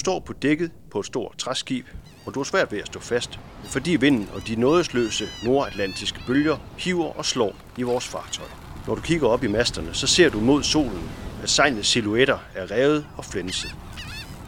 står på dækket på et stort træskib, og du har svært ved at stå fast, fordi vinden og de nådesløse nordatlantiske bølger hiver og slår i vores fartøj. Når du kigger op i masterne, så ser du mod solen, at sejlene silhuetter er revet og flænset.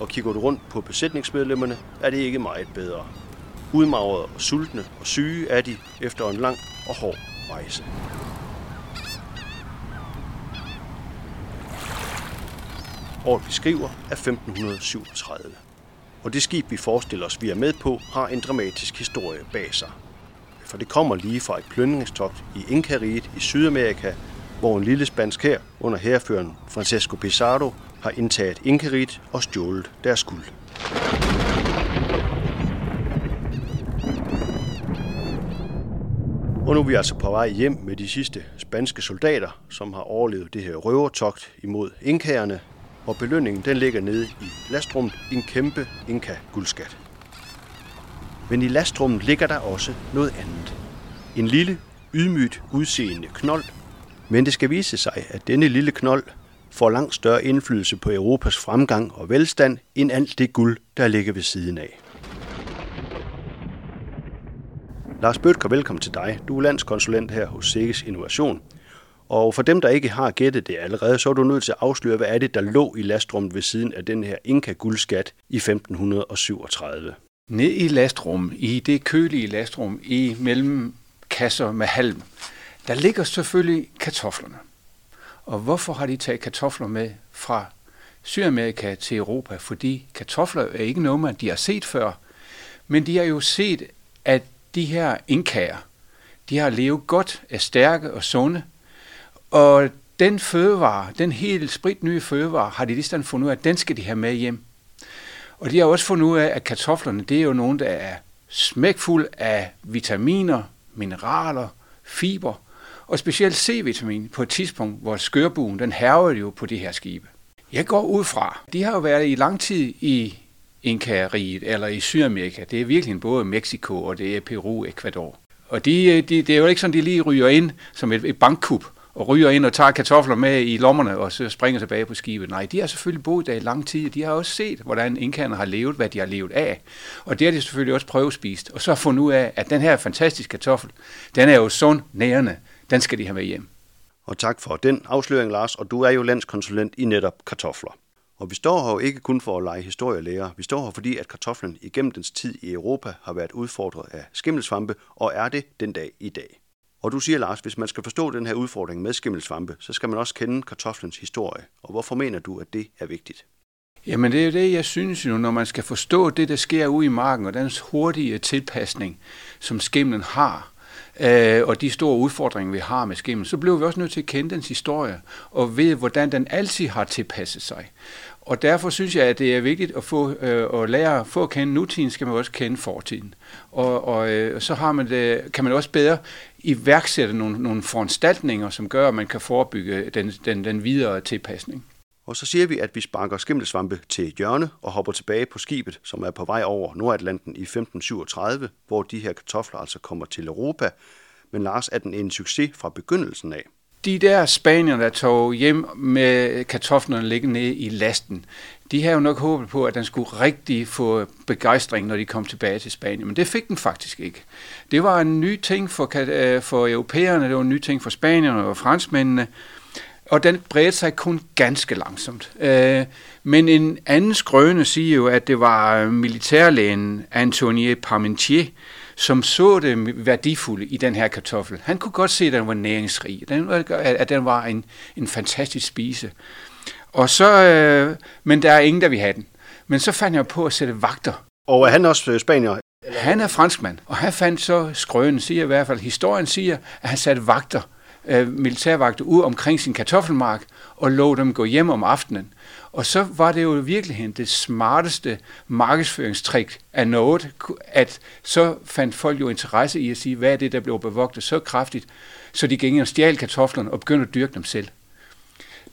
Og kigger du rundt på besætningsmedlemmerne, er det ikke meget bedre. Udmagrede og sultne og syge er de efter en lang og hård rejse. Året vi skriver er 1537. Og det skib, vi forestiller os, vi er med på, har en dramatisk historie bag sig. For det kommer lige fra et plyndringstogt i Inkariget i Sydamerika, hvor en lille spansk hær under herreføren Francesco Pizarro har indtaget Inkariget og stjålet deres guld. Og nu er vi altså på vej hjem med de sidste spanske soldater, som har overlevet det her røvertogt imod inkagerne, og belønningen den ligger nede i lastrummet i en kæmpe inka-guldskat. Men i lastrummet ligger der også noget andet. En lille, ydmygt udseende knold, men det skal vise sig, at denne lille knold får langt større indflydelse på Europas fremgang og velstand end alt det guld, der ligger ved siden af. Lars Bøtker, velkommen til dig. Du er landskonsulent her hos Sikkes Innovation. Og for dem, der ikke har gættet det allerede, så er du nødt til at afsløre, hvad er det, der lå i lastrummet ved siden af den her Inka-guldskat i 1537. Ned i lastrum, i det kølige lastrum, i mellem kasser med halm, der ligger selvfølgelig kartoflerne. Og hvorfor har de taget kartofler med fra Sydamerika til Europa? Fordi kartofler er ikke noget, man de har set før, men de har jo set, at de her inkager, de har levet godt, er stærke og sunde, og den fødevare, den helt sprit nye fødevare, har de lige fundet ud af, at den skal de have med hjem. Og de har også fundet ud af, at kartoflerne, det er jo nogen, der er smækfuld af vitaminer, mineraler, fiber, og specielt C-vitamin på et tidspunkt, hvor skørbuen, den hærger jo på de her skibe. Jeg går ud fra, de har jo været i lang tid i Inka-riget eller i Sydamerika. Det er virkelig både Mexico og det er Peru, Ecuador. Og de, de, det er jo ikke sådan, de lige ryger ind som et, et bankkup og ryger ind og tager kartofler med i lommerne og så springer tilbage på skibet. Nej, de har selvfølgelig boet der i lang tid. De har også set, hvordan inkaerne har levet, hvad de har levet af. Og det har de selvfølgelig også prøvespist. Og så har fundet ud af, at den her fantastiske kartoffel, den er jo sund, nærende. Den skal de have med hjem. Og tak for den afsløring, Lars. Og du er jo landskonsulent i netop kartofler. Og vi står her jo ikke kun for at lege historielærer. Vi står her, fordi at kartoflen igennem dens tid i Europa har været udfordret af skimmelsvampe, og er det den dag i dag. Og du siger, Lars, hvis man skal forstå den her udfordring med skimmelsvampe, så skal man også kende kartoflens historie. Og hvorfor mener du, at det er vigtigt? Jamen det er det, jeg synes jo, når man skal forstå det, der sker ude i marken, og den hurtige tilpasning, som skimmelen har, øh, og de store udfordringer, vi har med skimmel, så bliver vi også nødt til at kende dens historie, og ved, hvordan den altid har tilpasset sig. Og derfor synes jeg, at det er vigtigt at få øh, at lære få at kende nutiden, skal man også kende fortiden. Og, og øh, så har man det, kan man også bedre iværksætte nogle, nogle foranstaltninger, som gør, at man kan forebygge den, den, den videre tilpasning. Og så siger vi, at vi sparker skimmelsvampe til hjørne og hopper tilbage på skibet, som er på vej over Nordatlanten i 1537, hvor de her kartofler altså kommer til Europa. Men Lars, er den en succes fra begyndelsen af? De der spanier, der tog hjem med kartoflerne liggende nede i lasten, de havde jo nok håbet på, at den skulle rigtig få begejstring, når de kom tilbage til Spanien. Men det fik den faktisk ikke. Det var en ny ting for, øh, for europæerne, det var en ny ting for spanierne og franskmændene, og den bredte sig kun ganske langsomt. Øh, men en anden skrøne siger jo, at det var øh, militærlægen Antoine Parmentier, som så det værdifulde i den her kartoffel. Han kunne godt se, at den var næringsrig, at den var en, en fantastisk spise. Og så, øh, men der er ingen, der vil have den. Men så fandt jeg på at sætte vagter. Og er han også øh, spanier? Han er franskmand, og han fandt så skrønen, siger i hvert fald, historien siger, at han satte vagter, øh, militærvagter ud omkring sin kartoffelmark, og lå dem gå hjem om aftenen. Og så var det jo virkelig det smarteste markedsføringstrik af noget, at så fandt folk jo interesse i at sige, hvad er det, der blev bevogtet så kraftigt, så de gik ind og stjal kartoflerne og begyndte at dyrke dem selv.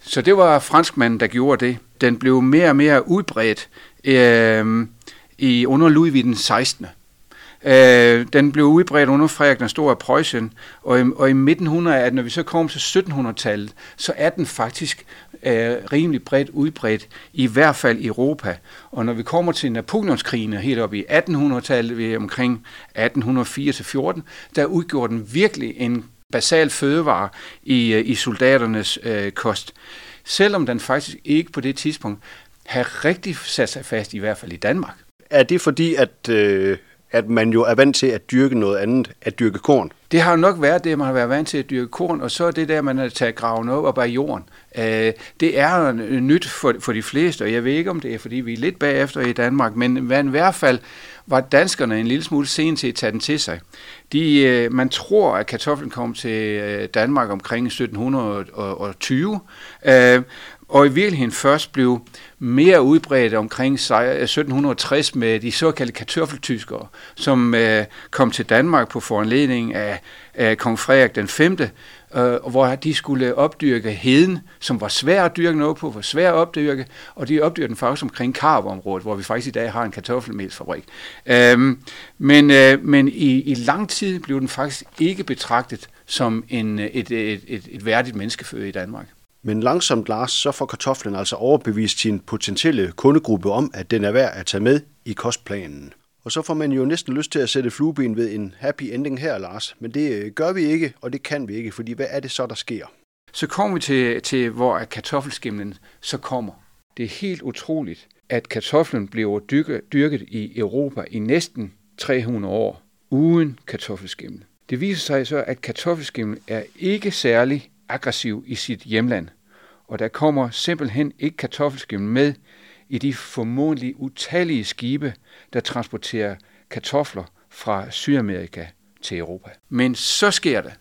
Så det var franskmanden, der gjorde det. Den blev mere og mere udbredt øh, i under Louis den 16. Øh, den blev udbredt under Frederik den Store af Preussen, og i, og i midten 100, at når vi så kommer til 1700-tallet, så er den faktisk er rimelig bredt udbredt, i hvert fald i Europa. Og når vi kommer til Napoleonskrigen helt op i 1800-tallet, vi omkring 1804-14, der udgjorde den virkelig en basal fødevare i, øh, i soldaternes øh, kost. Selvom den faktisk ikke på det tidspunkt havde rigtig sat sig fast, i hvert fald i Danmark. Er det fordi, at, øh, at man jo er vant til at dyrke noget andet, at dyrke korn? Det har jo nok været det, man har været vant til at dyrke korn, og så er det der, man har taget graven op og bare jorden. Øh, det er nyt for, for de fleste, og jeg ved ikke, om det er, fordi vi er lidt bagefter i Danmark, men i hvert fald var danskerne en lille smule sen til at tage den til sig. De, øh, man tror, at kartoflen kom til øh, Danmark omkring 1720, og i virkeligheden først blev mere udbredt omkring 1760 eh, med de såkaldte kartoffeltyskere, som øh, kom til Danmark på foranledning af, af kong Frederik den 5., øh, eh, hvor de skulle opdyrke heden, som var svær at dyrke noget på, var svær at opdyrke, og de opdyrkede den faktisk omkring Karvområdet, hvor vi faktisk i dag har en kartoffelmelsfabrik. Øhm, men øh, men i, i lang tid blev den faktisk ikke betragtet som en, et, et, et, et værdigt menneskeføde i Danmark. Men langsomt, Lars, så får kartoflen altså overbevist sin potentielle kundegruppe om, at den er værd at tage med i kostplanen. Og så får man jo næsten lyst til at sætte flueben ved en happy ending her, Lars. Men det øh, gør vi ikke, og det kan vi ikke, fordi hvad er det så, der sker? Så kommer vi til, til hvor kartoffelskimlen så kommer. Det er helt utroligt, at kartoflen bliver dyrket, dyrket i Europa i næsten 300 år uden kartoffelskimmel. Det viser sig så, at kartoffelskimmel er ikke særlig aggressiv i sit hjemland, og der kommer simpelthen ikke kartoffelskimmel med i de formodentlig utallige skibe, der transporterer kartofler fra Sydamerika til Europa. Men så sker det.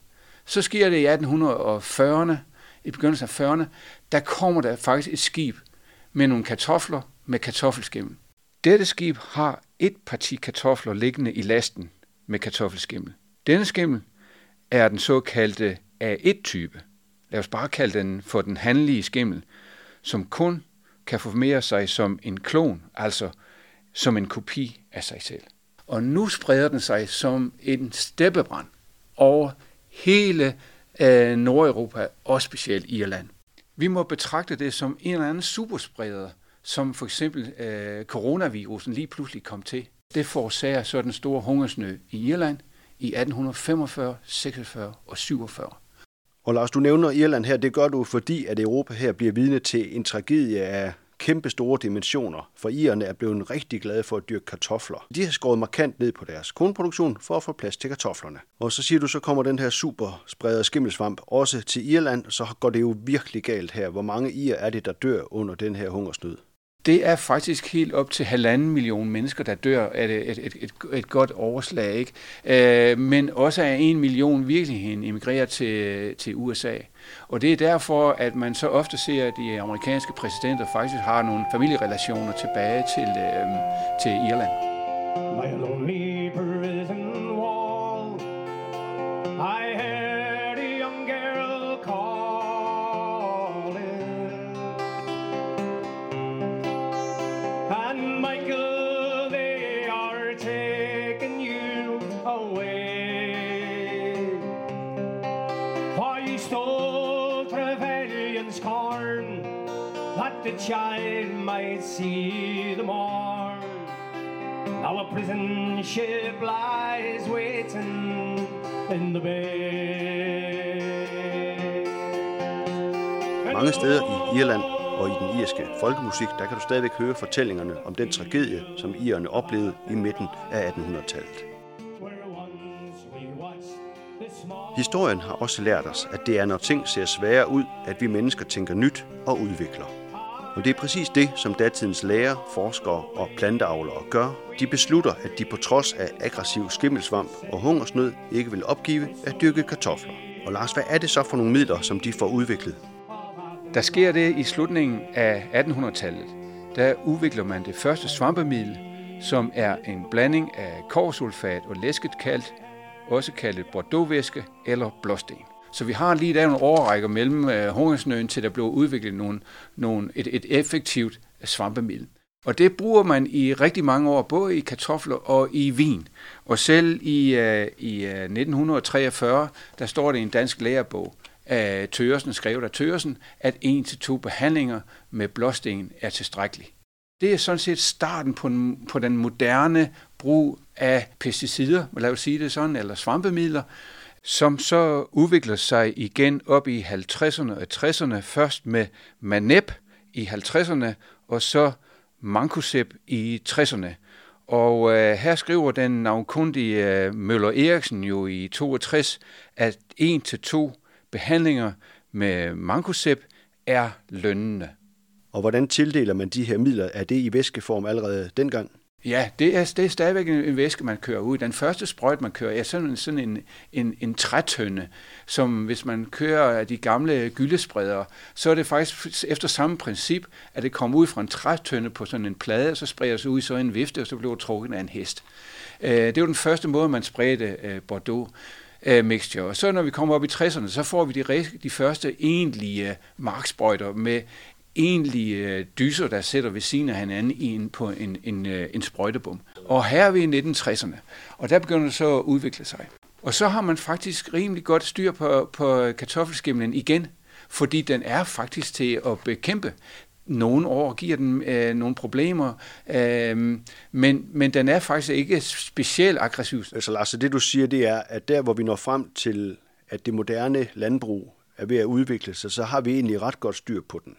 Så sker det i 1840'erne, i begyndelsen af 40'erne, der kommer der faktisk et skib med nogle kartofler med kartoffelskimmel. Dette skib har et parti kartofler liggende i lasten med kartoffelskimmel. Denne skimmel er den såkaldte A1-type. Lad os bare kalde den for den handlige skimmel, som kun kan formere sig som en klon, altså som en kopi af sig selv. Og nu spreder den sig som en steppebrand over hele øh, Nordeuropa, og specielt Irland. Vi må betragte det som en eller anden superspreder, som for eksempel øh, coronavirusen lige pludselig kom til. Det forårsager så den store hungersnød i Irland i 1845, 46 og 47. Og Lars, du nævner Irland her, det gør du, fordi at Europa her bliver vidne til en tragedie af kæmpe store dimensioner, for irerne er blevet rigtig glade for at dyrke kartofler. De har skåret markant ned på deres kornproduktion for at få plads til kartoflerne. Og så siger du, så kommer den her super spreder skimmelsvamp også til Irland, så går det jo virkelig galt her. Hvor mange irer er det, der dør under den her hungersnød? Det er faktisk helt op til halvanden million mennesker, der dør af et, et, et, et, et godt overslag. Ikke? Øh, men også er en million virkelig emigrerer til, til USA. Og det er derfor, at man så ofte ser, at de amerikanske præsidenter faktisk har nogle familierelationer tilbage til, øh, til Irland. My lonely prison child might see the morn. Our prison ship lies waiting in the bay. Mange steder i Irland og i den irske folkemusik, der kan du stadigvæk høre fortællingerne om den tragedie, som irerne oplevede i midten af 1800-tallet. Historien har også lært os, at det er, når ting ser svære ud, at vi mennesker tænker nyt og udvikler. Og det er præcis det, som datidens læger, forskere og planteavlere gør. De beslutter, at de på trods af aggressiv skimmelsvamp og hungersnød ikke vil opgive at dyrke kartofler. Og Lars, hvad er det så for nogle midler, som de får udviklet? Der sker det i slutningen af 1800-tallet. Der udvikler man det første svampemiddel, som er en blanding af korsulfat og læsket kaldt, også kaldet bordeauxvæske eller blåsten. Så vi har lige der en overrækker mellem øh, hungersnøden til der bliver udviklet nogle, nogle, et, et effektivt svampemiddel. Og det bruger man i rigtig mange år, både i kartofler og i vin. Og selv i, øh, i øh, 1943, der står det i en dansk lærebog, af Tøresen, skrevet af Tøresen, at en til to behandlinger med blåsten er tilstrækkeligt. Det er sådan set starten på den, på den moderne brug af pesticider, lad os sige det sådan, eller svampemidler, som så udvikler sig igen op i 50'erne og 60'erne, først med Manep i 50'erne, og så Mancoseb i 60'erne. Og øh, her skriver den navnkundige øh, Møller Eriksen jo i 62, at en til to behandlinger med Mancoseb er lønnende. Og hvordan tildeler man de her midler? Er det i væskeform allerede dengang? Ja, det er, det er stadigvæk en, en væske, man kører ud. Den første sprøjt, man kører, er sådan, sådan en, en, en trætønde, som hvis man kører de gamle gyldespredere, så er det faktisk efter samme princip, at det kommer ud fra en trætønde på sådan en plade, og så spreder sig ud i så en vifte, og så bliver det trukket af en hest. Øh, det var den første måde, man spredte øh, Bordeaux øh, mixture. Og så når vi kommer op i 60'erne, så får vi de, de første egentlige øh, marksprøjter med egentlige øh, dyser, der sætter ved siden af hinanden i en, på en, en, øh, en sprøjtebom. Og her er vi i 1960'erne, og der begynder det så at udvikle sig. Og så har man faktisk rimelig godt styr på, på kartoffelskimlen igen, fordi den er faktisk til at bekæmpe. Nogle år giver den øh, nogle problemer, øh, men, men den er faktisk ikke specielt aggressiv. Altså Lars, det du siger, det er, at der hvor vi når frem til, at det moderne landbrug er ved at udvikle sig, så har vi egentlig ret godt styr på den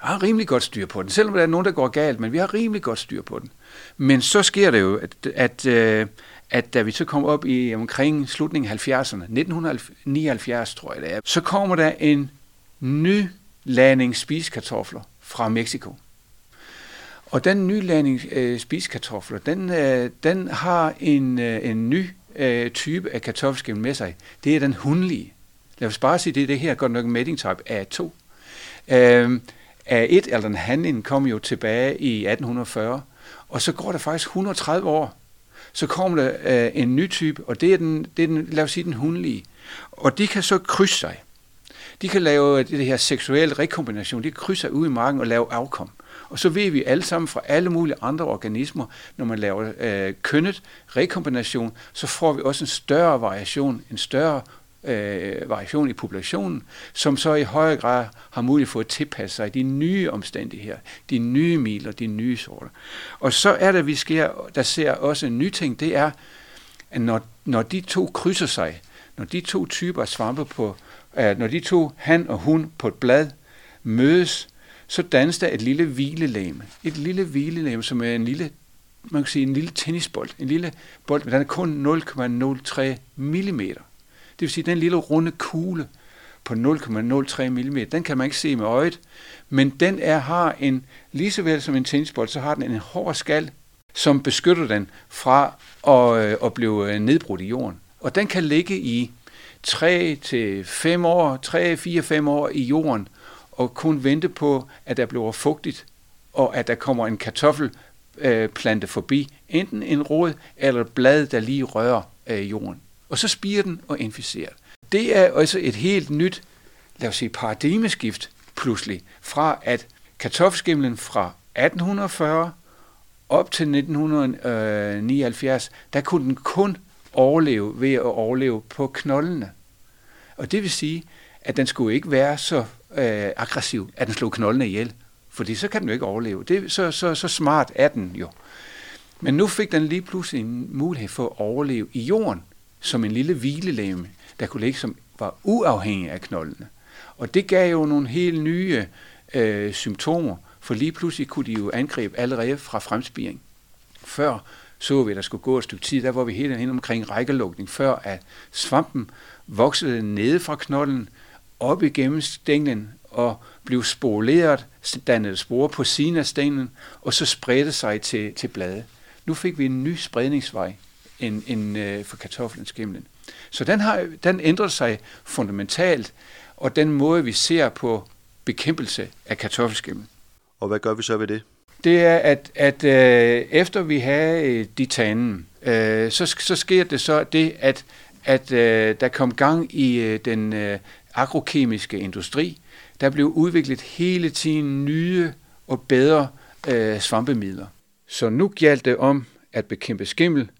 har rimelig godt styr på den, selvom der er nogen, der går galt, men vi har rimelig godt styr på den. Men så sker det jo, at, at, øh, at da vi så kommer op i omkring slutningen af 70'erne, 1979 tror jeg det er, så kommer der en ny landing spiskartofler fra Mexico. Og den nye landing øh, spiskartofler, den, øh, den har en, øh, en ny øh, type af kartoffelskimmel med sig. Det er den hundlige. Lad os bare sige, det er det her godt nok medding type A2. Øh, af et eller den handling kom jo tilbage i 1840, og så går der faktisk 130 år, så kommer der øh, en ny type, og det er den, det er den, lad os sige, den hundelige. Og de kan så krydse sig. De kan lave øh, det her seksuelle rekombination, de kan krydse sig ud i marken og lave afkom. Og så ved vi alle sammen fra alle mulige andre organismer, når man laver øh, kønnet rekombination, så får vi også en større variation, en større øh, variation i populationen, som så i højere grad har mulighed for at tilpasse sig de nye omstændigheder, de nye miler, de nye sorter. Og så er det, vi sker, der ser også en ny ting, det er, at når, når de to krydser sig, når de to typer svampe på, øh, når de to han og hun på et blad mødes, så dannes der et lille hvilelæme. Et lille hvilelæme, som er en lille man kan sige en lille tennisbold, en lille bold, men den er kun 0,03 millimeter. Det vil sige, den lille runde kugle på 0,03 mm, den kan man ikke se med øjet, men den er, har en, lige så vel som en tennisbold, så har den en hård skal, som beskytter den fra at, øh, at blive øh, nedbrudt i jorden. Og den kan ligge i 3 til 5 år, 3, 4, 5 år i jorden, og kun vente på, at der bliver fugtigt, og at der kommer en kartoffelplante øh, forbi, enten en rod eller et blad, der lige rører jorden og så spiger den og inficerer. Det er også et helt nyt, lad os sige, paradigmeskift pludselig, fra at kartoffelskimlen fra 1840 op til 1979, der kunne den kun overleve ved at overleve på knoldene. Og det vil sige, at den skulle ikke være så øh, aggressiv, at den slog knoldene ihjel. Fordi så kan den jo ikke overleve. Det, så, så, så smart er den jo. Men nu fik den lige pludselig en mulighed for at overleve i jorden som en lille hvilelæme, der kunne ligge som var uafhængig af knoldene. Og det gav jo nogle helt nye øh, symptomer, for lige pludselig kunne de jo angribe allerede fra fremspiring. Før så vi, at der skulle gå et stykke tid, der var vi helt hen omkring rækkelukning, før at svampen voksede nede fra knolden, op igennem stænglen og blev spoleret, dannede spore på siden af stænglen, og så spredte sig til, til blade. Nu fik vi en ny spredningsvej end, end øh, for kartoflen skimlen. Så den, har, den ændrer sig fundamentalt, og den måde, vi ser på bekæmpelse af kartoffelskimlen. Og hvad gør vi så ved det? Det er, at, at øh, efter vi har øh, ditanen, øh, så, så sker det så det, at, at øh, der kom gang i øh, den øh, agrokemiske industri. Der blev udviklet hele tiden nye og bedre øh, svampemidler. Så nu gjaldt det om at bekæmpe skimmel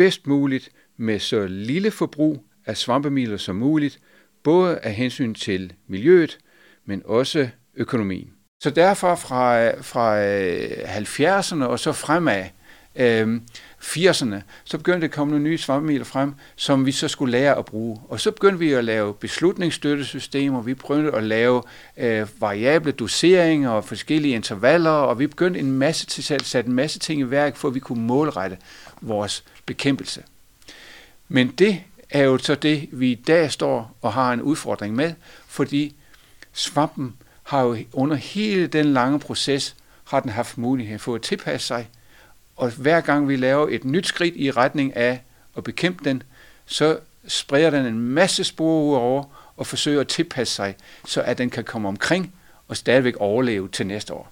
bedst muligt med så lille forbrug af svampemidler som muligt både af hensyn til miljøet, men også økonomien. Så derfor fra, fra øh, 70'erne og så fremad, øh, 80'erne, så begyndte at komme nogle nye svampemidler frem, som vi så skulle lære at bruge. Og så begyndte vi at lave beslutningsstøttesystemer, vi begyndte at lave øh, variable doseringer og forskellige intervaller, og vi begyndte en masse til at sætte en masse ting i værk, for at vi kunne målrette vores bekæmpelse. Men det er jo så det, vi i dag står og har en udfordring med, fordi svampen har jo under hele den lange proces, har den haft mulighed for at tilpasse sig, og hver gang vi laver et nyt skridt i retning af at bekæmpe den, så spreder den en masse spor over og forsøger at tilpasse sig, så at den kan komme omkring og stadigvæk overleve til næste år.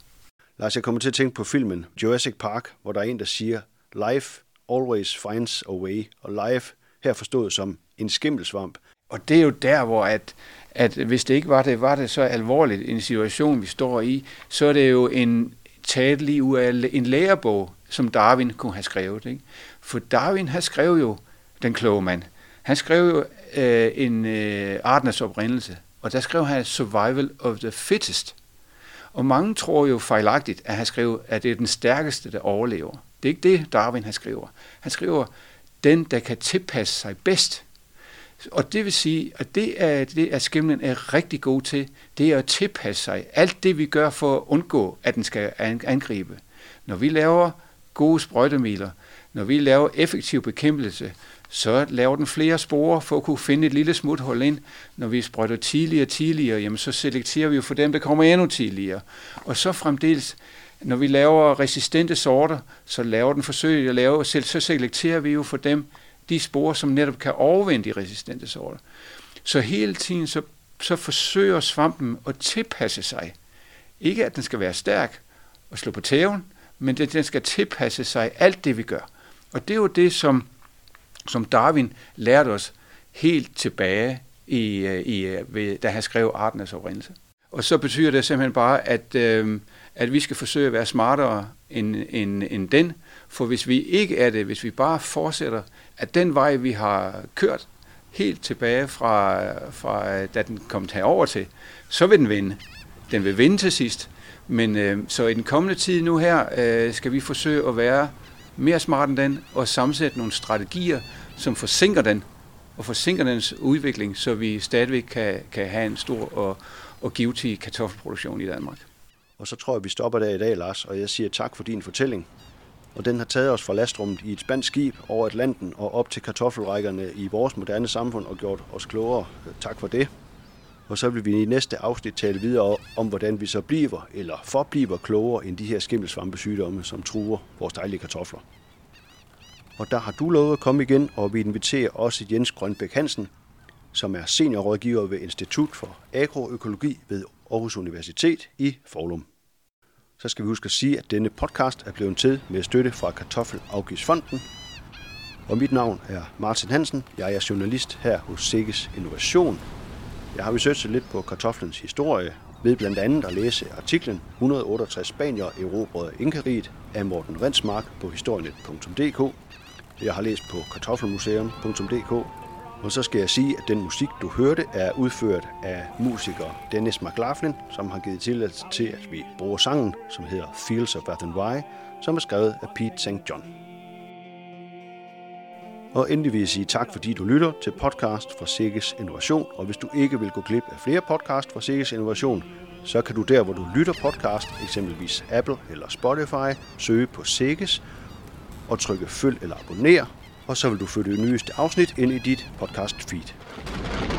Lars, jeg kommer til at tænke på filmen Jurassic Park, hvor der er en, der siger, Life always finds a way, og life her forstået som en skimmelsvamp. Og det er jo der, hvor at, at hvis det ikke var det, var det så alvorligt en situation, vi står i, så er det jo en taget lige ud af en lærebog, som Darwin kunne have skrevet. Ikke? For Darwin har skrevet jo den kloge mand. Han skrev jo øh, en øh, arternes oprindelse, og der skrev han survival of the fittest. Og mange tror jo fejlagtigt, at han skrev, at det er den stærkeste, der overlever. Det er ikke det, Darwin han skriver. Han skriver, den, der kan tilpasse sig bedst. Og det vil sige, at det er det, at skimlen er rigtig god til, det er at tilpasse sig. Alt det, vi gør for at undgå, at den skal angribe. Når vi laver gode sprøjtemidler, når vi laver effektiv bekæmpelse, så laver den flere sporer for at kunne finde et lille smuthul ind. Når vi sprøjter tidligere og tidligere, jamen så selekterer vi jo for dem, der kommer endnu tidligere. Og så fremdeles, når vi laver resistente sorter, så laver den forsøg at lave, så selekterer vi jo for dem de sporer, som netop kan overvinde de resistente sorter. Så hele tiden så, så forsøger svampen at tilpasse sig. Ikke at den skal være stærk og slå på tæven, men at den skal tilpasse sig alt det, vi gør. Og det er jo det, som, som Darwin lærte os helt tilbage, i, øh, i, øh, ved, da han skrev Artenes oprindelse. Og så betyder det simpelthen bare, at, øh, at vi skal forsøge at være smartere end, end, end den, for hvis vi ikke er det, hvis vi bare fortsætter, at den vej, vi har kørt helt tilbage fra, fra da den kom herover til, så vil den vinde. Den vil vinde til sidst, men øh, så i den kommende tid nu her, øh, skal vi forsøge at være mere smart end den, og sammensætte nogle strategier, som forsinker den, og forsinker dens udvikling, så vi stadigvæk kan, kan have en stor og, og givetig kartoffelproduktion i Danmark. Og så tror jeg, vi stopper der i dag, Lars, og jeg siger tak for din fortælling. Og den har taget os fra lastrummet i et spansk skib over Atlanten og op til kartoffelrækkerne i vores moderne samfund og gjort os klogere. Tak for det. Og så vil vi i næste afsnit tale videre om, hvordan vi så bliver eller forbliver klogere end de her skimmelsvampesygdomme, som truer vores dejlige kartofler. Og der har du lovet at komme igen, og vi inviterer også Jens Grønbæk Hansen, som er seniorrådgiver ved Institut for Agroøkologi ved Aarhus Universitet i Forlum. Så skal vi huske at sige, at denne podcast er blevet til med støtte fra Kartoffelafgiftsfonden. Og mit navn er Martin Hansen. Jeg er journalist her hos Sikkes Innovation, jeg har researchet lidt på kartoflens historie, ved blandt andet at læse artiklen 168 Spanier erobrede Inkariet af Morten Rensmark på historienet.dk. Jeg har læst på kartoffelmuseum.dk, og så skal jeg sige, at den musik, du hørte, er udført af musiker Dennis McLaughlin, som har givet tilladelse til, at vi bruger sangen, som hedder Fields of Earth and Rye, som er skrevet af Pete St. John. Og endelig vil jeg sige tak, fordi du lytter til podcast fra Sikkes Innovation. Og hvis du ikke vil gå glip af flere podcast fra Sikkes Innovation, så kan du der, hvor du lytter podcast, eksempelvis Apple eller Spotify, søge på Sikkes og trykke følg eller abonner, og så vil du få det nyeste afsnit ind i dit podcast feed.